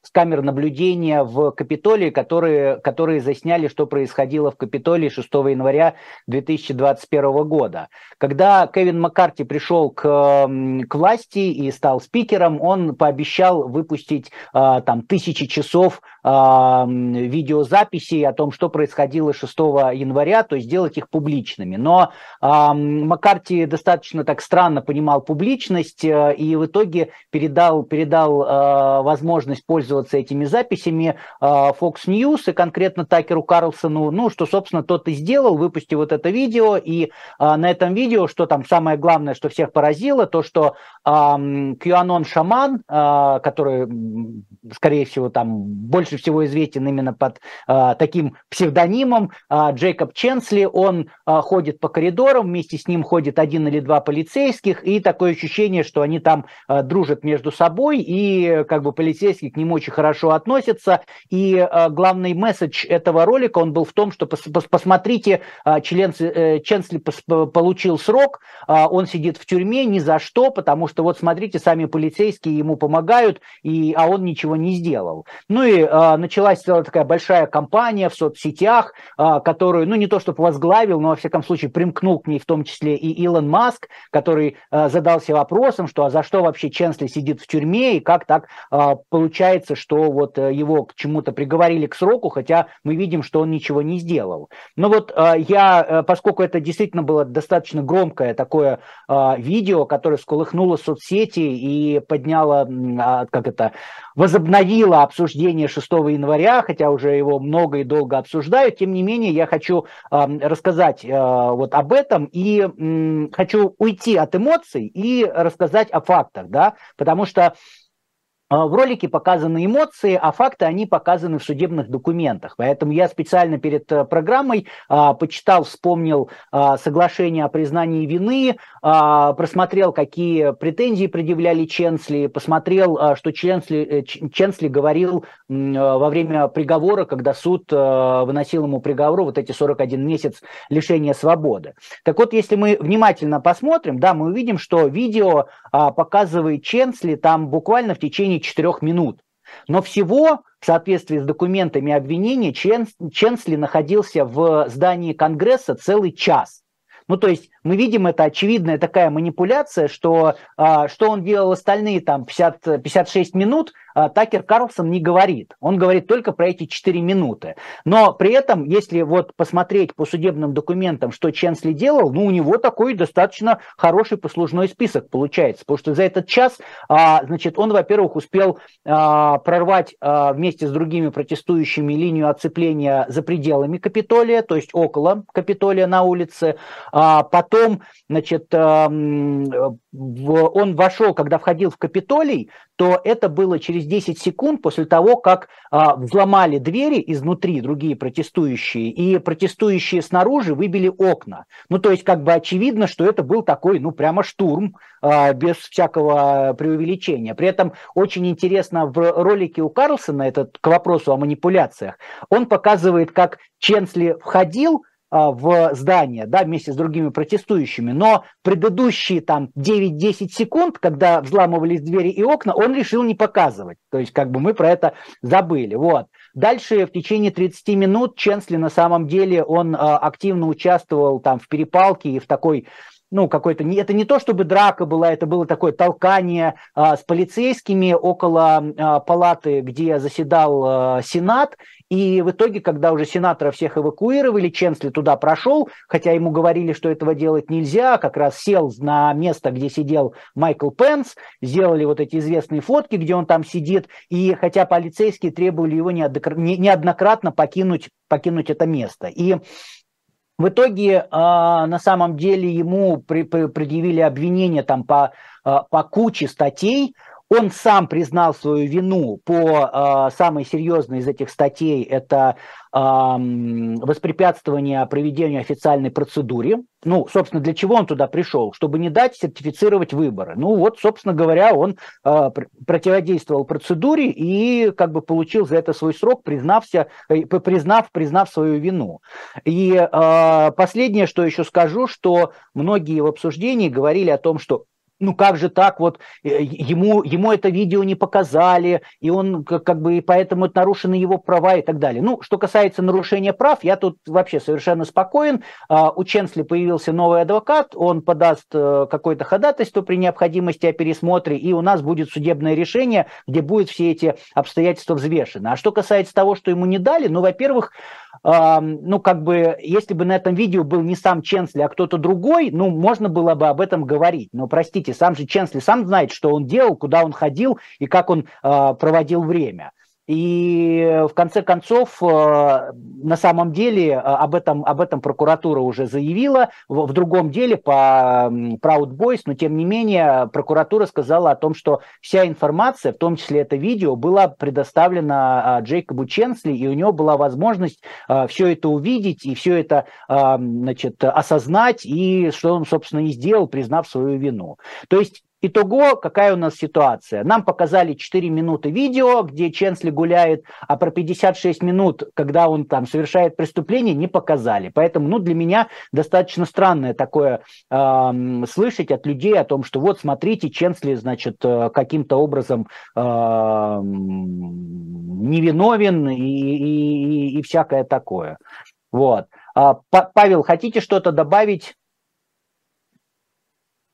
с камер наблюдения в Капитолии, которые, которые засняли, что происходило в Капитолии 6 января 2021 года. Когда Кевин Маккарти пришел к, к власти и стал спикером, он пообещал выпустить а, там тысячи часов а, видеозаписей о том, что происходило 6 января, то есть сделать их публичными. Но а, Маккарти достаточно так странно понимал публичность э, и в итоге передал, передал а, возможность пользоваться этими записями Fox News и конкретно Такеру Карлсону, ну, что, собственно, тот и сделал, выпустил вот это видео, и на этом видео, что там самое главное, что всех поразило, то, что QAnon шаман, который, скорее всего, там больше всего известен именно под таким псевдонимом, Джейкоб Ченсли, он ходит по коридорам, вместе с ним ходит один или два полицейских, и такое ощущение, что они там дружат между собой, и как бы полицейские к ним очень хорошо относятся, и главный месседж этого ролика, он был в том, что посмотрите, член, э, Ченсли получил срок, он сидит в тюрьме ни за что, потому что вот смотрите, сами полицейские ему помогают, и, а он ничего не сделал. Ну и э, началась такая большая кампания в соцсетях, э, которую, ну не то чтобы возглавил, но во всяком случае примкнул к ней в том числе и Илон Маск, который э, задался вопросом, что а за что вообще Ченсли сидит в тюрьме, и как так э, получается, что вот его к чему-то приговорили к сроку, хотя мы видим, что он ничего не сделал. Но вот э, я, поскольку это действительно было достаточно громкое такое э, видео, которое сколыхнуло соцсети и подняло, э, как это, возобновило обсуждение 6 января, хотя уже его много и долго обсуждают, тем не менее я хочу э, рассказать э, вот об этом и э, хочу уйти от эмоций и рассказать о фактах, да, потому что а, в ролике показаны эмоции, а факты, они показаны в судебных документах. Поэтому я специально перед э, программой а, почитал, вспомнил а, соглашение о признании вины, а, просмотрел, какие претензии предъявляли Ченсли, посмотрел, а, что Ченсли, э, Ченсли говорил а, во время приговора, когда суд а, выносил ему приговор, вот эти 41 месяц лишения свободы. Так вот, если мы внимательно посмотрим, да, мы увидим, что видео а, показывает Ченсли там буквально в течение течение четырех минут. Но всего в соответствии с документами обвинения Ченсли находился в здании Конгресса целый час. Ну, то есть мы видим, это очевидная такая манипуляция, что а, что он делал остальные там 50, 56 минут, а, Такер Карлсон не говорит. Он говорит только про эти 4 минуты. Но при этом, если вот посмотреть по судебным документам, что Ченсли делал, ну, у него такой достаточно хороший послужной список получается. Потому что за этот час, а, значит, он, во-первых, успел прорвать вместе с другими протестующими линию оцепления за пределами Капитолия, то есть около Капитолия на улице. А, потом, значит, а, он вошел, когда входил в Капитолий, то это было через 10 секунд после того, как а, взломали двери изнутри другие протестующие, и протестующие снаружи выбили окна. Ну, то есть, как бы очевидно, что это был такой, ну, прямо штурм, а, без всякого преувеличения. При этом очень интересно в ролике у Карлсона, этот к вопросу о манипуляциях, он показывает, как Ченсли входил, в здание, да, вместе с другими протестующими, но предыдущие там 9-10 секунд, когда взламывались двери и окна, он решил не показывать. То есть как бы мы про это забыли. Вот. Дальше в течение 30 минут Ченсли на самом деле он а, активно участвовал там в перепалке и в такой ну, какой-то, это не то, чтобы драка была, это было такое толкание а, с полицейскими около а, палаты, где заседал а, Сенат, и в итоге, когда уже сенаторов всех эвакуировали, Ченсли туда прошел, хотя ему говорили, что этого делать нельзя, как раз сел на место, где сидел Майкл Пенс, сделали вот эти известные фотки, где он там сидит, и хотя полицейские требовали его неоднократно покинуть, покинуть это место. И в итоге, на самом деле, ему предъявили обвинения там по, по куче статей, он сам признал свою вину по э, самой серьезной из этих статей, это э, воспрепятствование проведению официальной процедуре. Ну, собственно, для чего он туда пришел? Чтобы не дать сертифицировать выборы. Ну вот, собственно говоря, он э, противодействовал процедуре и как бы получил за это свой срок, признався, э, признав, признав свою вину. И э, последнее, что еще скажу, что многие в обсуждении говорили о том, что ну как же так, вот э, ему, ему это видео не показали, и он как бы, и поэтому это нарушены его права и так далее. Ну, что касается нарушения прав, я тут вообще совершенно спокоен. А, у Ченсли появился новый адвокат, он подаст э, какое-то ходатайство при необходимости о пересмотре, и у нас будет судебное решение, где будут все эти обстоятельства взвешены. А что касается того, что ему не дали, ну, во-первых, ну, как бы, если бы на этом видео был не сам Ченсли, а кто-то другой, ну, можно было бы об этом говорить. Но, простите, сам же Ченсли сам знает, что он делал, куда он ходил и как он э, проводил время. И в конце концов, на самом деле, об этом, об этом прокуратура уже заявила. В, в другом деле по Proud Boys, но тем не менее прокуратура сказала о том, что вся информация, в том числе это видео, была предоставлена Джейкобу Ченсли, и у него была возможность все это увидеть и все это значит, осознать, и что он, собственно, и сделал, признав свою вину. То есть Итого, какая у нас ситуация? Нам показали 4 минуты видео, где Ченсли гуляет, а про 56 минут, когда он там совершает преступление, не показали. Поэтому, ну, для меня достаточно странное такое э, слышать от людей о том, что вот, смотрите, Ченсли, значит, э, каким-то образом э, невиновен и, и, и всякое такое. Вот. А, Павел, хотите что-то добавить?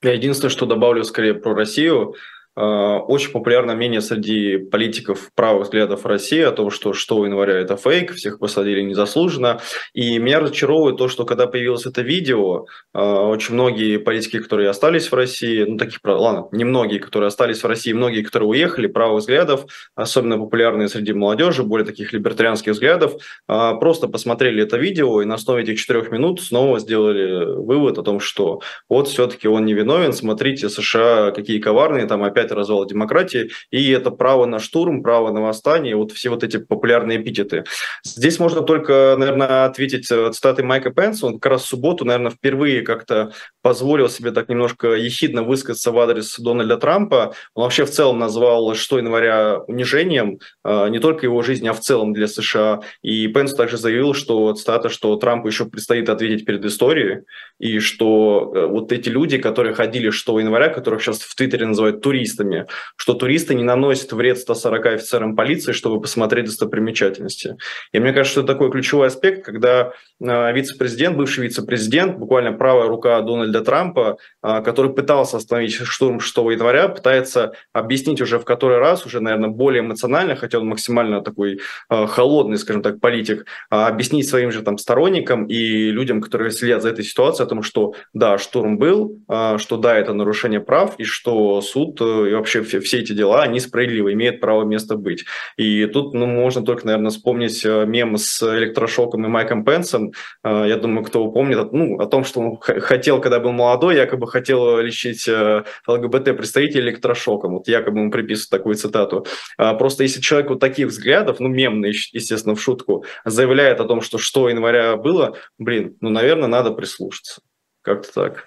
Я единственное, что добавлю скорее про Россию. А, очень популярное мнение среди политиков правых взглядов России о том, что 6 января это фейк, всех посадили незаслуженно. И меня разочаровывает то, что когда появилось это видео, а, очень многие политики, которые остались в России, ну таких, ладно, не многие, которые остались в России, многие, которые уехали, правых взглядов, особенно популярные среди молодежи, более таких либертарианских взглядов, а, просто посмотрели это видео и на основе этих четырех минут снова сделали вывод о том, что вот все-таки он невиновен, смотрите, США какие коварные, там опять опять развала демократии, и это право на штурм, право на восстание, вот все вот эти популярные эпитеты. Здесь можно только, наверное, ответить э, цитатой Майка Пенса, он как раз в субботу, наверное, впервые как-то позволил себе так немножко ехидно высказаться в адрес Дональда Трампа. Он вообще в целом назвал 6 января унижением э, не только его жизни, а в целом для США. И Пенс также заявил, что цитата, что Трампу еще предстоит ответить перед историей, и что э, вот эти люди, которые ходили 6 января, которых сейчас в Твиттере называют туристами, туристами, что туристы не наносят вред 140 офицерам полиции, чтобы посмотреть достопримечательности. И мне кажется, что это такой ключевой аспект, когда э, вице-президент, бывший вице-президент, буквально правая рука Дональда Трампа, э, который пытался остановить штурм 6 января, пытается объяснить уже в который раз, уже, наверное, более эмоционально, хотя он максимально такой э, холодный, скажем так, политик, объяснить своим же там сторонникам и людям, которые следят за этой ситуацией, о том, что да, штурм был, что да, это нарушение прав, и что суд и вообще все, все эти дела, они справедливы, имеют право место быть. И тут ну, можно только, наверное, вспомнить э, мем с электрошоком и Майком Пенсом. Э, я думаю, кто помнит, ну, о том, что он хотел, когда был молодой, якобы хотел лечить э, ЛГБТ-представителей электрошоком. Вот якобы ему приписывают такую цитату. Просто если человек вот таких взглядов, ну, мемный, естественно, в шутку, заявляет о том, что что января было, блин, ну, наверное, надо прислушаться. Как-то так.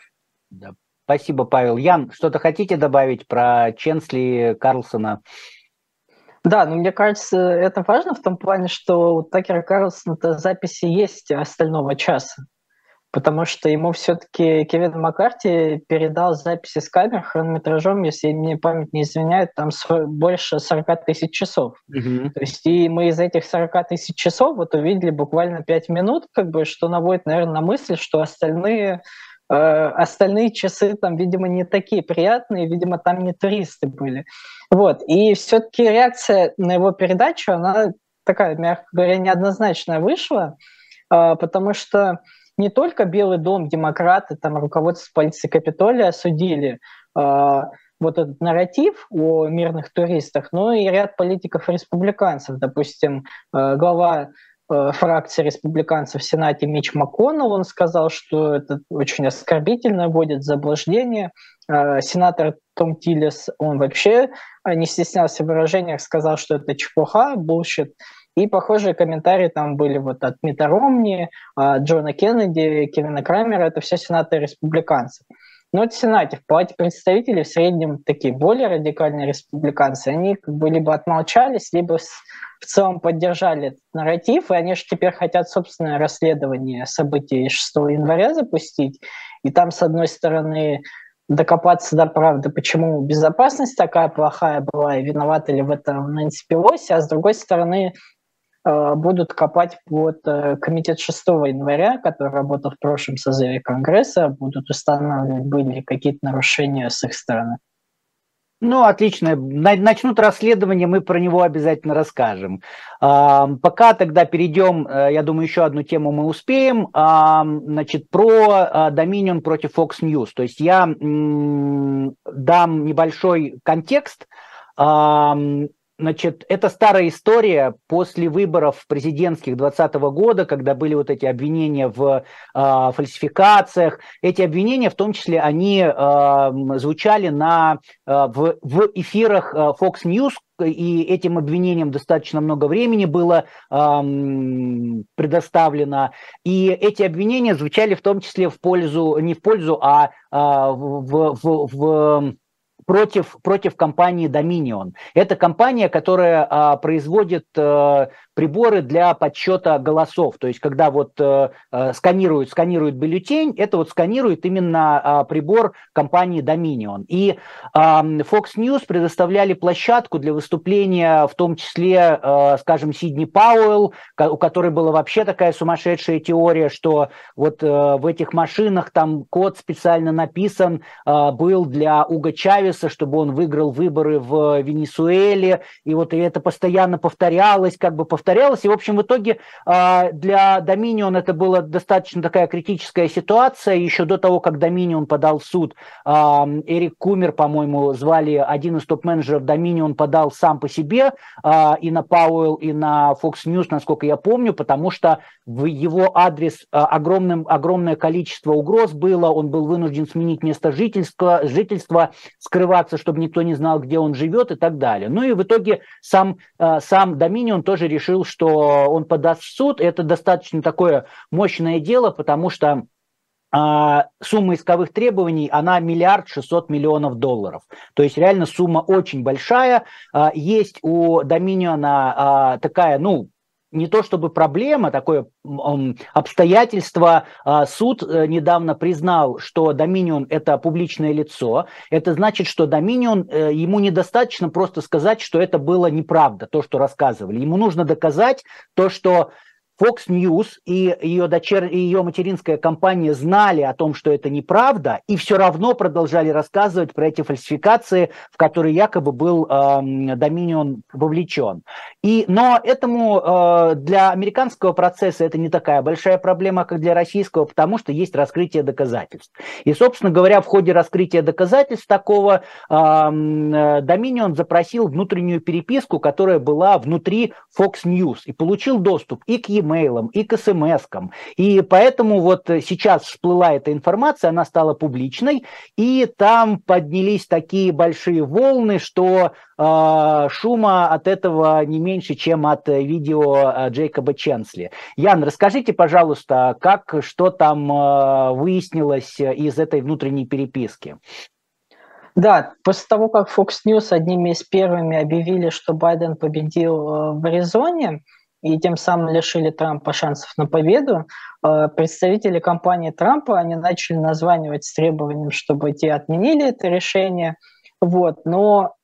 Да, Спасибо, Павел. Ян, что-то хотите добавить про Ченсли Карлсона? Да, но мне кажется, это важно в том плане, что у Такера Карлсона-то записи есть остального часа. Потому что ему все-таки Кевин Маккарти передал записи с камер хронометражом, если мне память не изменяет, там больше 40 тысяч часов. Mm-hmm. То есть и мы из этих 40 тысяч часов вот увидели буквально 5 минут, как бы, что наводит, наверное, на мысль, что остальные остальные часы там, видимо, не такие приятные, видимо, там не туристы были. Вот. И все-таки реакция на его передачу, она такая, мягко говоря, неоднозначная вышла, э, потому что не только Белый дом, демократы, там руководство полиции Капитолия осудили э, вот этот нарратив о мирных туристах, но и ряд политиков-республиканцев. Допустим, глава Э, фракции республиканцев в Сенате Мич МакКоннелл, он сказал, что это очень оскорбительно, вводит в заблуждение. Э, сенатор Том Тиллис, он вообще э, не стеснялся в выражениях, сказал, что это чепуха, bullshit. И похожие комментарии там были вот от Митта Ромни, Джона Кеннеди, Кевина Крамера, это все сенаторы республиканцев. Но вот в Сенате, в Палате представителей в среднем такие более радикальные республиканцы, они как бы либо отмолчались, либо в целом поддержали этот нарратив, и они же теперь хотят собственное расследование событий 6 января запустить. И там, с одной стороны, докопаться до правды, почему безопасность такая плохая была, и виноваты ли в этом Нэнси Пелоси, а с другой стороны, будут копать под э, комитет 6 января, который работал в прошлом созыве Конгресса, будут устанавливать, были ли какие-то нарушения с их стороны. Ну, отлично. Начнут расследование, мы про него обязательно расскажем. Пока тогда перейдем, э, я думаю, еще одну тему мы успеем. Значит, про Dominion против Fox News. То есть я дам небольшой контекст Значит, это старая история после выборов президентских 2020 года, когда были вот эти обвинения в э, фальсификациях. Эти обвинения, в том числе, они э, звучали на, э, в, в эфирах Fox News, и этим обвинениям достаточно много времени было эм, предоставлено. И эти обвинения звучали в том числе в пользу, не в пользу, а э, в, в, в против, против компании Dominion. Это компания, которая а, производит а, приборы для подсчета голосов. То есть, когда вот а, сканируют, сканируют бюллетень, это вот сканирует именно а, прибор компании Dominion. И а, Fox News предоставляли площадку для выступления, в том числе, а, скажем, Сидни Пауэлл, у которой была вообще такая сумасшедшая теория, что вот а, в этих машинах там код специально написан а, был для Уга Чавеса, добился, чтобы он выиграл выборы в Венесуэле, и вот это постоянно повторялось, как бы повторялось, и, в общем, в итоге а, для Доминион это была достаточно такая критическая ситуация, еще до того, как Доминион подал в суд, а, Эрик Кумер, по-моему, звали один из топ-менеджеров Доминион, подал сам по себе а, и на Пауэлл, и на Fox News, насколько я помню, потому что в его адрес огромным, огромное количество угроз было, он был вынужден сменить место жительства, жительства скрывать скрываться, чтобы никто не знал, где он живет и так далее. Ну и в итоге сам, э, сам Доминион тоже решил, что он подаст в суд. Это достаточно такое мощное дело, потому что а, сумма исковых требований, она миллиард шестьсот миллионов долларов. То есть реально сумма очень большая. А, есть у Доминиона такая, ну, не то чтобы проблема, такое обстоятельство. А, суд э, недавно признал, что Доминион – это публичное лицо. Это значит, что Доминион, э, ему недостаточно просто сказать, что это было неправда, то, что рассказывали. Ему нужно доказать то, что Fox News и ее, дочер... и ее материнская компания знали о том, что это неправда, и все равно продолжали рассказывать про эти фальсификации, в которые якобы был э, Dominion вовлечен. И, но этому э, для американского процесса это не такая большая проблема, как для российского, потому что есть раскрытие доказательств. И, собственно говоря, в ходе раскрытия доказательств такого э, Dominion запросил внутреннюю переписку, которая была внутри Fox News, и получил доступ и к ему e и к смс -кам. И поэтому вот сейчас всплыла эта информация, она стала публичной, и там поднялись такие большие волны, что э, шума от этого не меньше, чем от видео а, Джейкоба Ченсли. Ян, расскажите, пожалуйста, как, что там э, выяснилось из этой внутренней переписки? Да, после того, как Fox News одними из первыми объявили, что Байден победил в Аризоне, и тем самым лишили Трампа шансов на победу, э, представители компании Трампа, они начали названивать с требованием, чтобы те отменили это решение. Вот. Но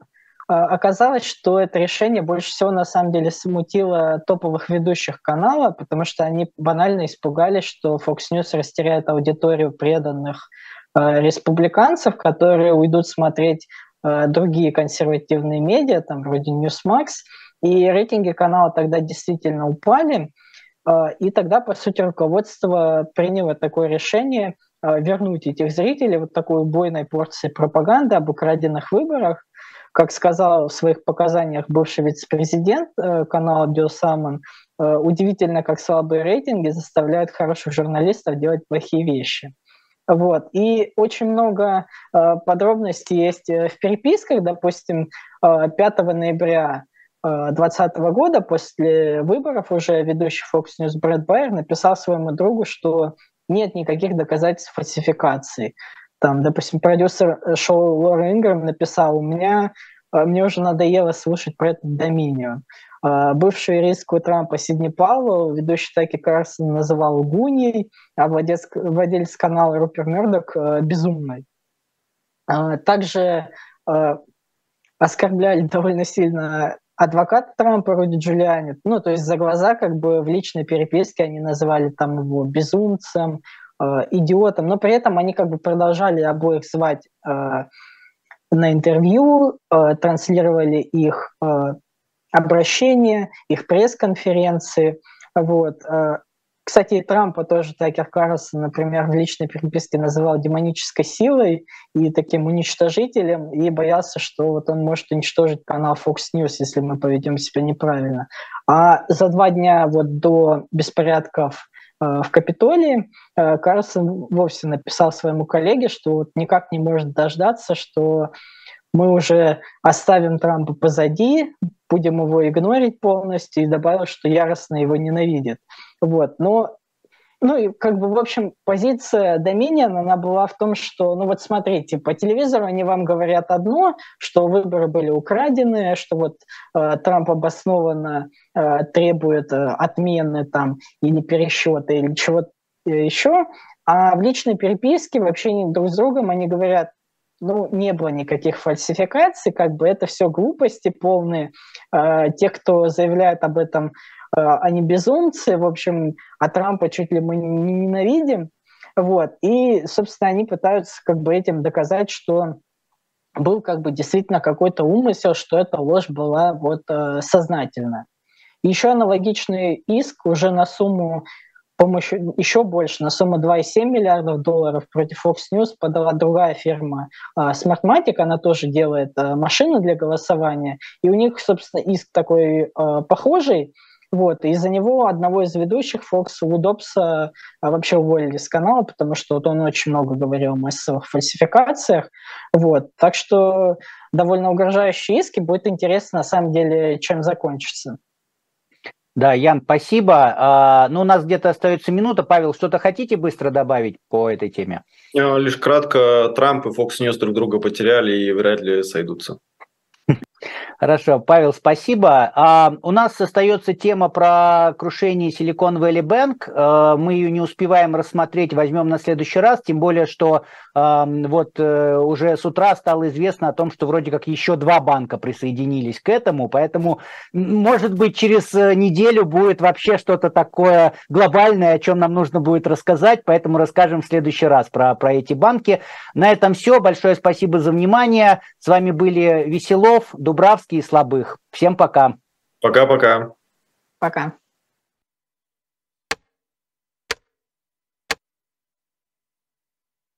э, оказалось, что это решение больше всего на самом деле смутило топовых ведущих канала, потому что они банально испугались, что Fox News растеряет аудиторию преданных э, республиканцев, которые уйдут смотреть другие консервативные медиа, там вроде Newsmax, и рейтинги канала тогда действительно упали. А, и тогда, по сути, руководство приняло такое решение а, вернуть этих зрителей вот такой убойной порции пропаганды об украденных выборах. Как сказал в своих показаниях бывший вице-президент э, канала Биосамон, э, удивительно, как слабые рейтинги заставляют хороших журналистов делать плохие вещи. Вот. И очень много э, подробностей есть в переписках. Допустим, 5 ноября 2020 года, после выборов, уже ведущий Fox News Брэд Байер написал своему другу, что нет никаких доказательств фальсификации. Там, допустим, продюсер шоу Лора Ингрэм написал, у меня, э, мне уже надоело слушать про этот Доминион. Э, бывший юрист Трампа Сидни Пауэлл, ведущий Таки Карсон называл гуней, а владелец, владелец канала Рупер Мердок э, безумной. Также оскорбляли довольно сильно адвокат Трампа Руди Джулиани, ну, то есть за глаза как бы в личной переписке они называли там его безумцем, э, идиотом, но при этом они как бы продолжали обоих звать э, на интервью, э, транслировали их э, обращения, их пресс-конференции, вот. Э, кстати, и Трампа тоже Такер Карлсон, например, в личной переписке называл демонической силой и таким уничтожителем, и боялся, что вот он может уничтожить канал Fox News, если мы поведем себя неправильно. А за два дня вот до беспорядков э, в Капитолии э, Карлсон вовсе написал своему коллеге, что вот никак не может дождаться, что мы уже оставим Трампа позади, будем его игнорить полностью, и добавил, что яростно его ненавидит. Вот. Но ну и как бы, в общем, позиция Dominion, она была в том, что, ну вот смотрите, по телевизору они вам говорят одно, что выборы были украдены, что вот э, Трамп обоснованно э, требует э, отмены там или пересчета или чего-то еще, а в личной переписке в общении друг с другом они говорят, ну, не было никаких фальсификаций, как бы это все глупости полные. Э, те, кто заявляет об этом, э, они безумцы, в общем, а Трампа чуть ли мы не ненавидим. Вот. И, собственно, они пытаются как бы этим доказать, что был как бы действительно какой-то умысел, что эта ложь была вот э, сознательна. Еще аналогичный иск уже на сумму помощью еще больше, на сумму 2,7 миллиардов долларов против Fox News подала другая фирма uh, Smartmatic, она тоже делает uh, машины для голосования, и у них, собственно, иск такой uh, похожий, вот, и из-за него одного из ведущих, Фокса Удобса, вообще уволили с канала, потому что вот он очень много говорил о массовых фальсификациях. Вот. Так что довольно угрожающие иски. Будет интересно, на самом деле, чем закончится. Да, Ян, спасибо. А, ну, у нас где-то остается минута. Павел, что-то хотите быстро добавить по этой теме? Лишь кратко, Трамп и Fox News друг друга потеряли и вряд ли сойдутся. Хорошо, Павел, спасибо. А, у нас остается тема про крушение Silicon Valley Bank. А, мы ее не успеваем рассмотреть, возьмем на следующий раз, тем более, что а, вот а, уже с утра стало известно о том, что вроде как еще два банка присоединились к этому, поэтому, может быть, через э, неделю будет вообще что-то такое глобальное, о чем нам нужно будет рассказать, поэтому расскажем в следующий раз про, про эти банки. На этом все. Большое спасибо за внимание. С вами были Веселов, Дубравский и Слабых. Всем пока. Пока-пока. Пока.